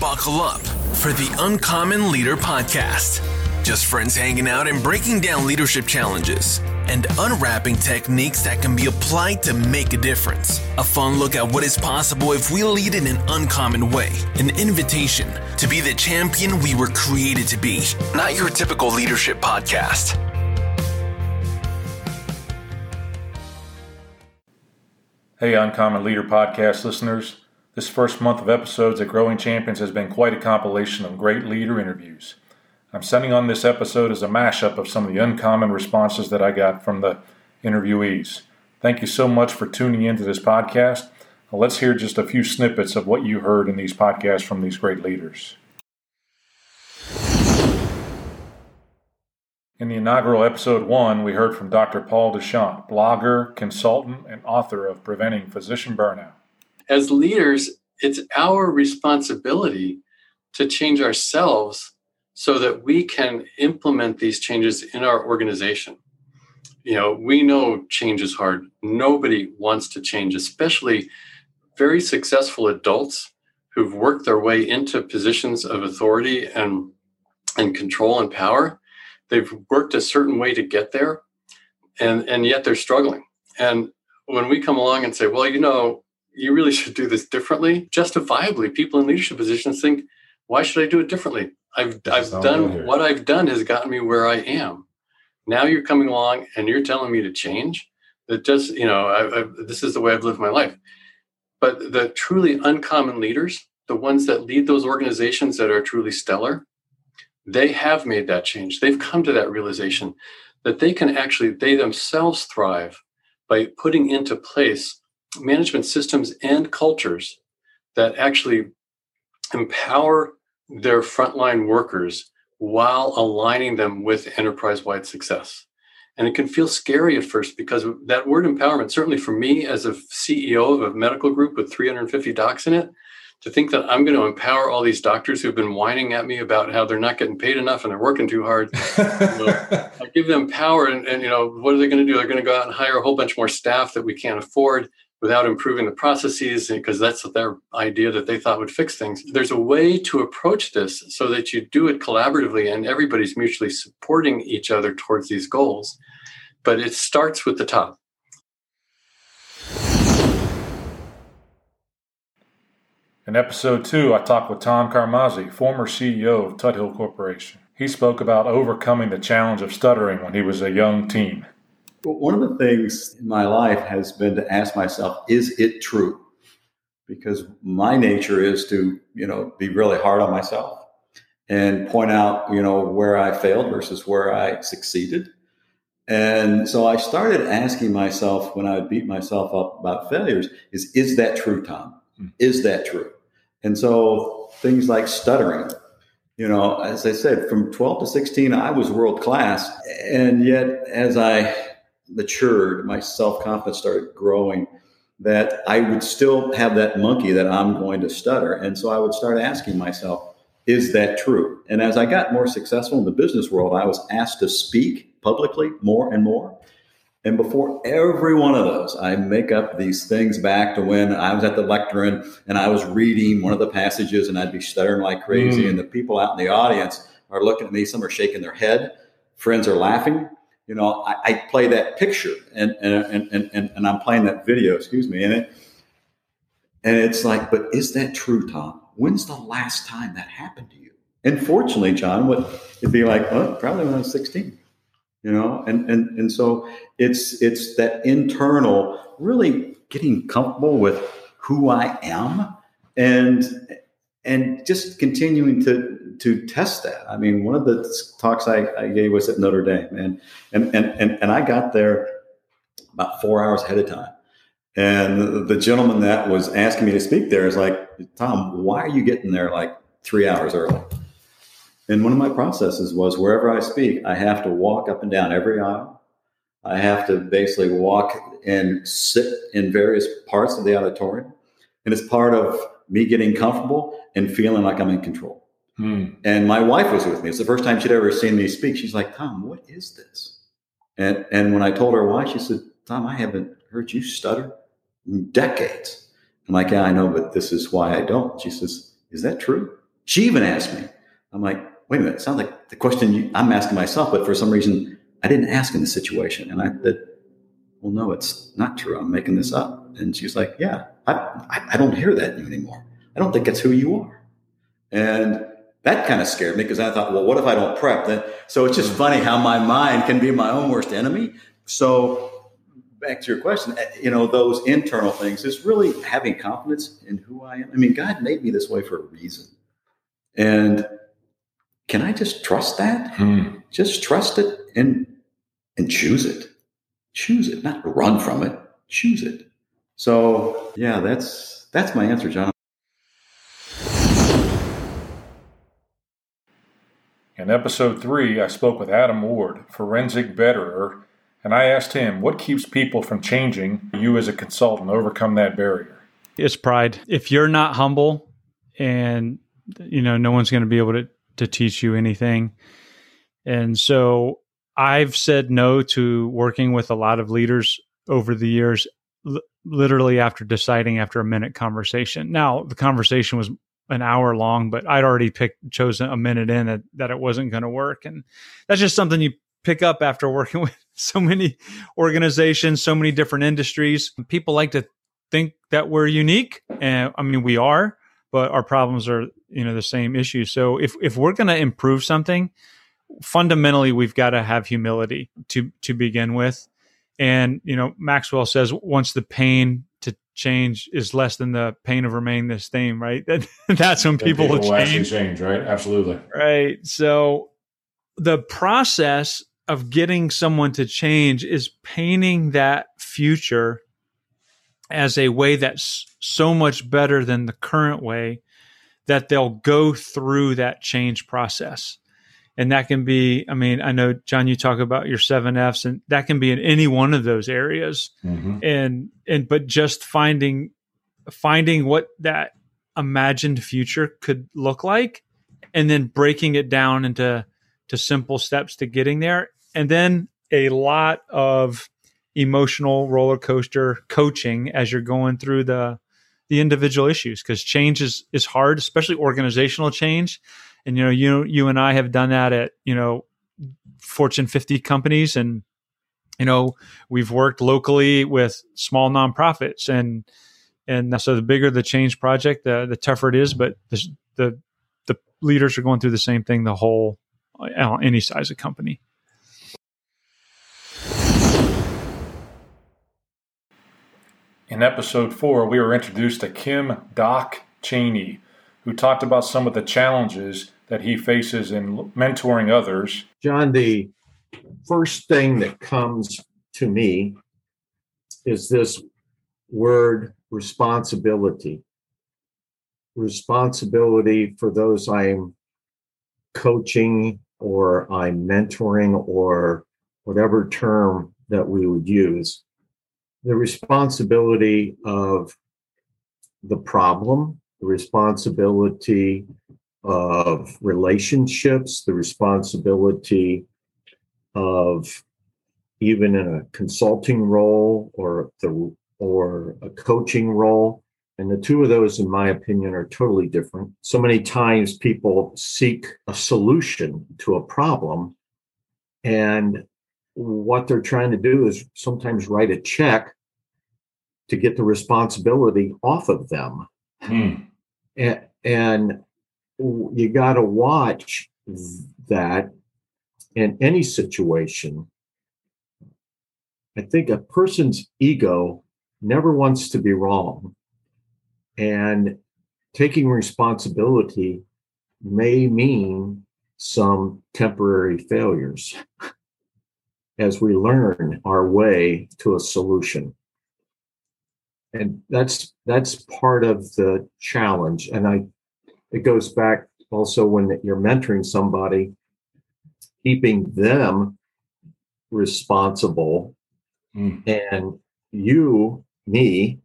buckle up for the Uncommon Leader Podcast. Just friends hanging out and breaking down leadership challenges and unwrapping techniques that can be applied to make a difference. A fun look at what is possible if we lead in an uncommon way. An invitation to be the champion we were created to be. Not your typical leadership podcast. Hey, Uncommon Leader Podcast listeners. This first month of episodes at Growing Champions has been quite a compilation of great leader interviews. I'm sending on this episode as a mashup of some of the uncommon responses that I got from the interviewees. Thank you so much for tuning into this podcast. Now let's hear just a few snippets of what you heard in these podcasts from these great leaders. In the inaugural episode one, we heard from Dr. Paul DeChant, blogger, consultant, and author of Preventing Physician Burnout. As leaders, it's our responsibility to change ourselves so that we can implement these changes in our organization. You know, we know change is hard. Nobody wants to change, especially very successful adults who've worked their way into positions of authority and and control and power they've worked a certain way to get there and and yet they're struggling and when we come along and say well you know you really should do this differently. Justifiably people in leadership positions think why should i do it differently? I've i've done what i've done has gotten me where i am. Now you're coming along and you're telling me to change? That just you know I, I, this is the way i've lived my life. But the truly uncommon leaders the ones that lead those organizations that are truly stellar they have made that change. They've come to that realization that they can actually, they themselves thrive by putting into place management systems and cultures that actually empower their frontline workers while aligning them with enterprise wide success. And it can feel scary at first because that word empowerment, certainly for me as a CEO of a medical group with 350 docs in it, to think that I'm going to empower all these doctors who've been whining at me about how they're not getting paid enough and they're working too hard. you know, I give them power, and, and you know what are they going to do? They're going to go out and hire a whole bunch more staff that we can't afford without improving the processes because that's their idea that they thought would fix things. There's a way to approach this so that you do it collaboratively and everybody's mutually supporting each other towards these goals. But it starts with the top. In episode two, I talked with Tom Carmazzi, former CEO of Tuthill Corporation. He spoke about overcoming the challenge of stuttering when he was a young teen. One of the things in my life has been to ask myself, is it true? Because my nature is to, you know, be really hard on myself and point out, you know, where I failed versus where I succeeded. And so I started asking myself when I would beat myself up about failures is, is that true, Tom? Hmm. Is that true? And so things like stuttering, you know, as I said, from 12 to 16, I was world class. And yet, as I matured, my self confidence started growing, that I would still have that monkey that I'm going to stutter. And so I would start asking myself, is that true? And as I got more successful in the business world, I was asked to speak publicly more and more. And before every one of those, I make up these things back to when I was at the lectern and I was reading one of the passages and I'd be stuttering like crazy. Mm. And the people out in the audience are looking at me. Some are shaking their head. Friends are laughing. You know, I, I play that picture and, and, and, and, and I'm playing that video, excuse me. And it, and it's like, but is that true, Tom? When's the last time that happened to you? And fortunately, John, what it'd be like, probably when I was 16 you know and and and so it's it's that internal really getting comfortable with who i am and and just continuing to to test that i mean one of the talks i, I gave was at notre dame and, and and and and i got there about four hours ahead of time and the gentleman that was asking me to speak there is like tom why are you getting there like three hours early and one of my processes was wherever I speak, I have to walk up and down every aisle. I have to basically walk and sit in various parts of the auditorium. And it's part of me getting comfortable and feeling like I'm in control. Hmm. And my wife was with me. It's the first time she'd ever seen me speak. She's like, Tom, what is this? And, and when I told her why, she said, Tom, I haven't heard you stutter in decades. I'm like, yeah, I know, but this is why I don't. She says, is that true? She even asked me. I'm like, wait a minute, it sounds like the question you, I'm asking myself, but for some reason I didn't ask in the situation. And I said, well, no, it's not true. I'm making this up. And she's like, yeah, I, I, I don't hear that anymore. I don't think that's who you are. And that kind of scared me because I thought, well, what if I don't prep? Then, so it's just funny how my mind can be my own worst enemy. So back to your question, eh, you know, those internal things is really having confidence in who I am. I mean, God made me this way for a reason. And can I just trust that? Hmm. Just trust it and and choose it. Choose it, not run from it. Choose it. So yeah, that's that's my answer, John. In episode three, I spoke with Adam Ward, forensic betterer, and I asked him what keeps people from changing you as a consultant overcome that barrier. It's pride. If you're not humble and you know no one's going to be able to to teach you anything. And so I've said no to working with a lot of leaders over the years literally after deciding after a minute conversation. Now, the conversation was an hour long, but I'd already picked chosen a minute in that, it wasn't going to work. And that's just something you pick up after working with so many organizations, so many different industries. People like to think that we're unique, and I mean we are, but our problems are you know the same issues. So if if we're going to improve something, fundamentally we've got to have humility to to begin with. And you know Maxwell says once the pain change is less than the pain of remaining the same, right? That, that's when people, people, will change. change, right? Absolutely. Right. So the process of getting someone to change is painting that future as a way that's so much better than the current way that they'll go through that change process. And that can be, I mean, I know, John, you talk about your seven F's, and that can be in any one of those areas. Mm-hmm. And, and, but just finding, finding what that imagined future could look like and then breaking it down into to simple steps to getting there and then a lot of emotional roller coaster coaching as you're going through the the individual issues because change is is hard, especially organizational change. And you know, you you and I have done that at you know Fortune 50 companies, and you know we've worked locally with small nonprofits, and and so the bigger the change project, the the tougher it is. But the the, the leaders are going through the same thing the whole uh, any size of company. In episode four, we were introduced to Kim Doc Chaney, who talked about some of the challenges that he faces in mentoring others. John, the first thing that comes to me is this word responsibility. Responsibility for those I'm coaching or I'm mentoring or whatever term that we would use the responsibility of the problem, the responsibility of relationships, the responsibility of even in a consulting role or the or a coaching role. And the two of those, in my opinion, are totally different. So many times people seek a solution to a problem and what they're trying to do is sometimes write a check to get the responsibility off of them. Hmm. And, and you got to watch that in any situation. I think a person's ego never wants to be wrong. And taking responsibility may mean some temporary failures. as we learn our way to a solution and that's that's part of the challenge and i it goes back also when you're mentoring somebody keeping them responsible mm. and you me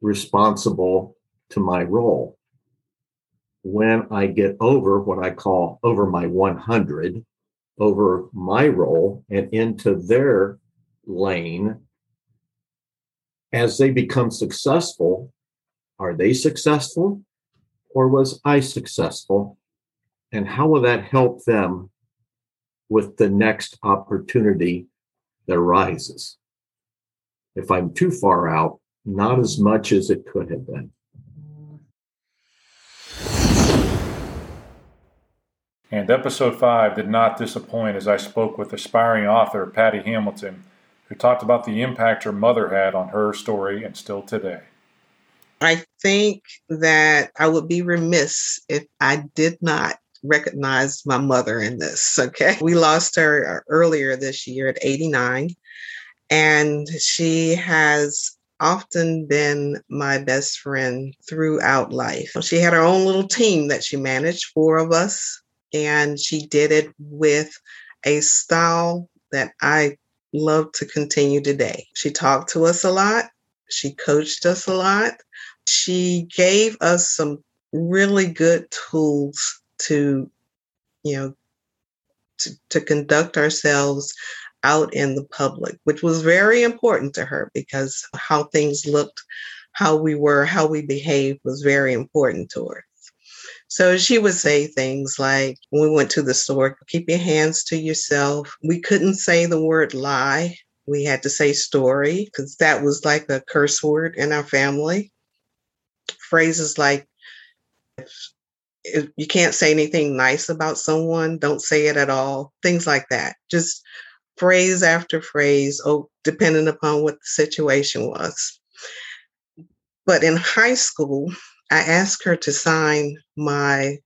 responsible to my role when i get over what i call over my 100 over my role and into their lane as they become successful are they successful or was i successful And how will that help them with the next opportunity that arises? If I'm too far out, not as much as it could have been. And episode five did not disappoint as I spoke with aspiring author Patty Hamilton, who talked about the impact her mother had on her story and still today. I think that I would be remiss if I did not recognize my mother in this. Okay. We lost her uh, earlier this year at 89, and she has often been my best friend throughout life. She had her own little team that she managed, four of us, and she did it with a style that I love to continue today. She talked to us a lot, she coached us a lot, she gave us some really good tools to, you know, to, to conduct ourselves out in the public, which was very important to her because how things looked, how we were, how we behaved was very important to her. So she would say things like, when we went to the store, keep your hands to yourself. We couldn't say the word lie. We had to say story because that was like a curse word in our family. Phrases like, if, you can't say anything nice about someone, don't say it at all. Things like that. Just phrase after phrase, oh, depending upon what the situation was. But in high school, I asked her to sign my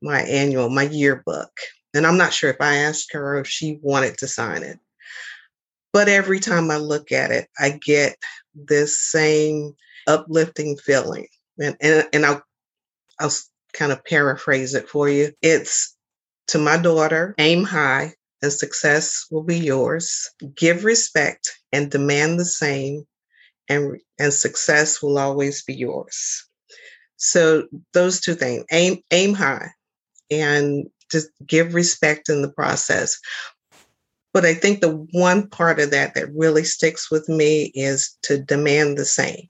my annual, my yearbook. And I'm not sure if I asked her if she wanted to sign it. But every time I look at it, I get this same uplifting feeling. And and, and I'll I'll kind of paraphrase it for you. It's to my daughter, aim high and success will be yours. Give respect and demand the same and and success will always be yours. So those two things, aim aim high and just give respect in the process. But I think the one part of that that really sticks with me is to demand the same.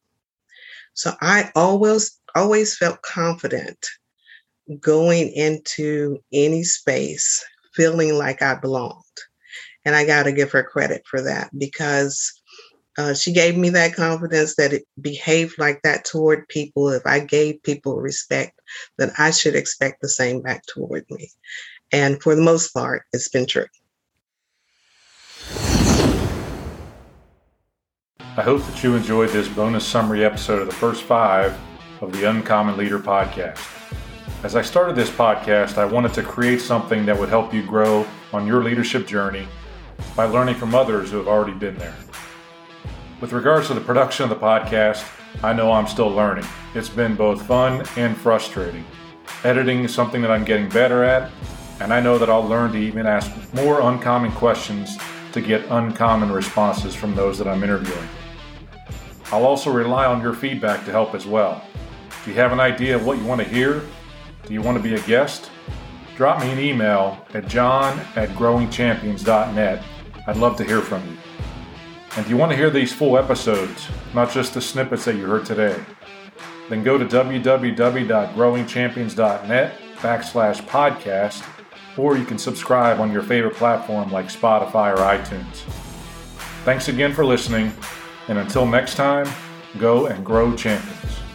So I always always felt confident going into any space feeling like I belonged. And I got to give her credit for that because uh, she gave me that confidence that it behaved like that toward people. If I gave people respect, then I should expect the same back toward me. And for the most part, it's been true. I hope that you enjoyed this bonus summary episode of the first five of the Uncommon Leader podcast. As I started this podcast, I wanted to create something that would help you grow on your leadership journey by learning from others who have already been there. With regards to the production of the podcast, I know I'm still learning. It's been both fun and frustrating. Editing is something that I'm getting better at, and I know that I'll learn to even ask more uncommon questions to get uncommon responses from those that I'm interviewing. I'll also rely on your feedback to help as well. Do you have an idea of what you want to hear? Do you want to be a guest? Drop me an email at john at growingchampions.net. I'd love to hear from you. And if you want to hear these full episodes, not just the snippets that you heard today, then go to www.growingchampions.net backslash podcast, or you can subscribe on your favorite platform like Spotify or iTunes. Thanks again for listening, and until next time, go and grow champions.